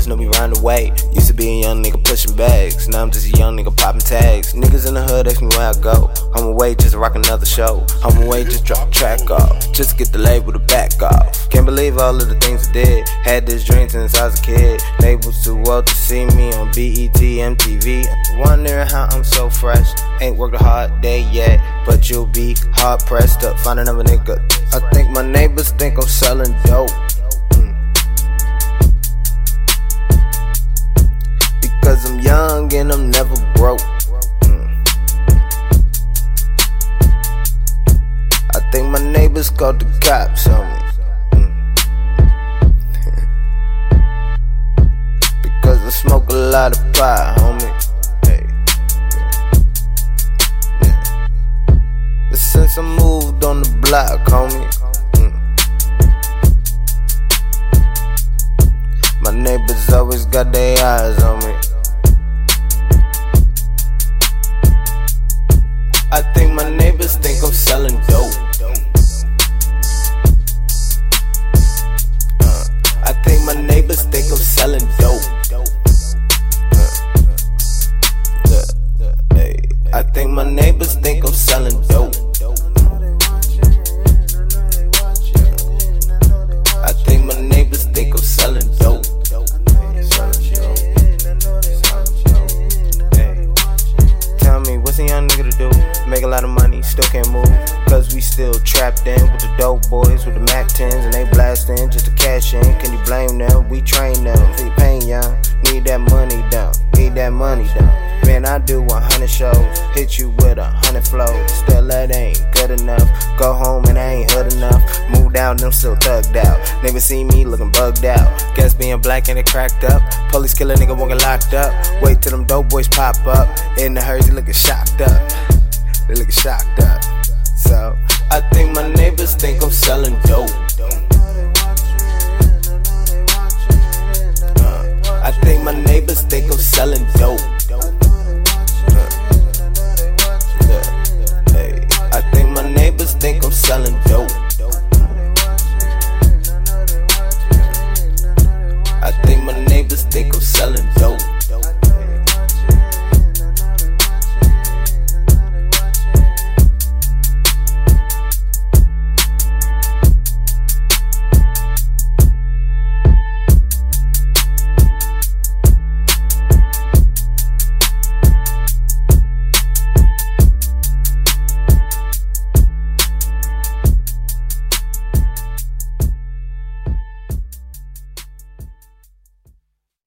boys know me round the way. Used to be a young nigga pushing bags, now I'm just a young nigga popping tags. Niggas in the hood ask me where I go. I'm away just to rock another show. I'm away just drop a track off, just get the label to back off. Can't believe all of the things I did. Had this dream since I was a kid. Neighbors too old to see me on BET, MTV. Wondering how I'm so fresh. Ain't worked a hard day yet, but you'll be hard pressed to find another nigga. I think my neighbors think I'm selling dope. Neighbors called the cops on me. Mm. because I smoke a lot of pot, homie. Hey. Yeah. Since I moved on the block, homie. Mm. My neighbors always got their eyes on me. Do? Make a lot of money, still can't move. Cause we still trapped in with the dope boys with the Mac 10s and they blasting just to cash in. Can you blame them? We train them. Feel pain, young. Need that money down. Need that money down. Man, I do 100 shows. Hit you with a hundred flows. Still, that ain't good enough. Go home and I ain't hood enough. Move down, them still thugged out. Never see me looking bugged out. Guess being black and it cracked up. Police kill a nigga get locked up. Wait till them dope boys pop up. In the Hersey looking shocked up. They shocked up. So I think my neighbors think I'm selling dope. Uh, I think my neighbors think I'm selling dope. Uh, yeah, hey. I think my neighbors think I'm selling dope.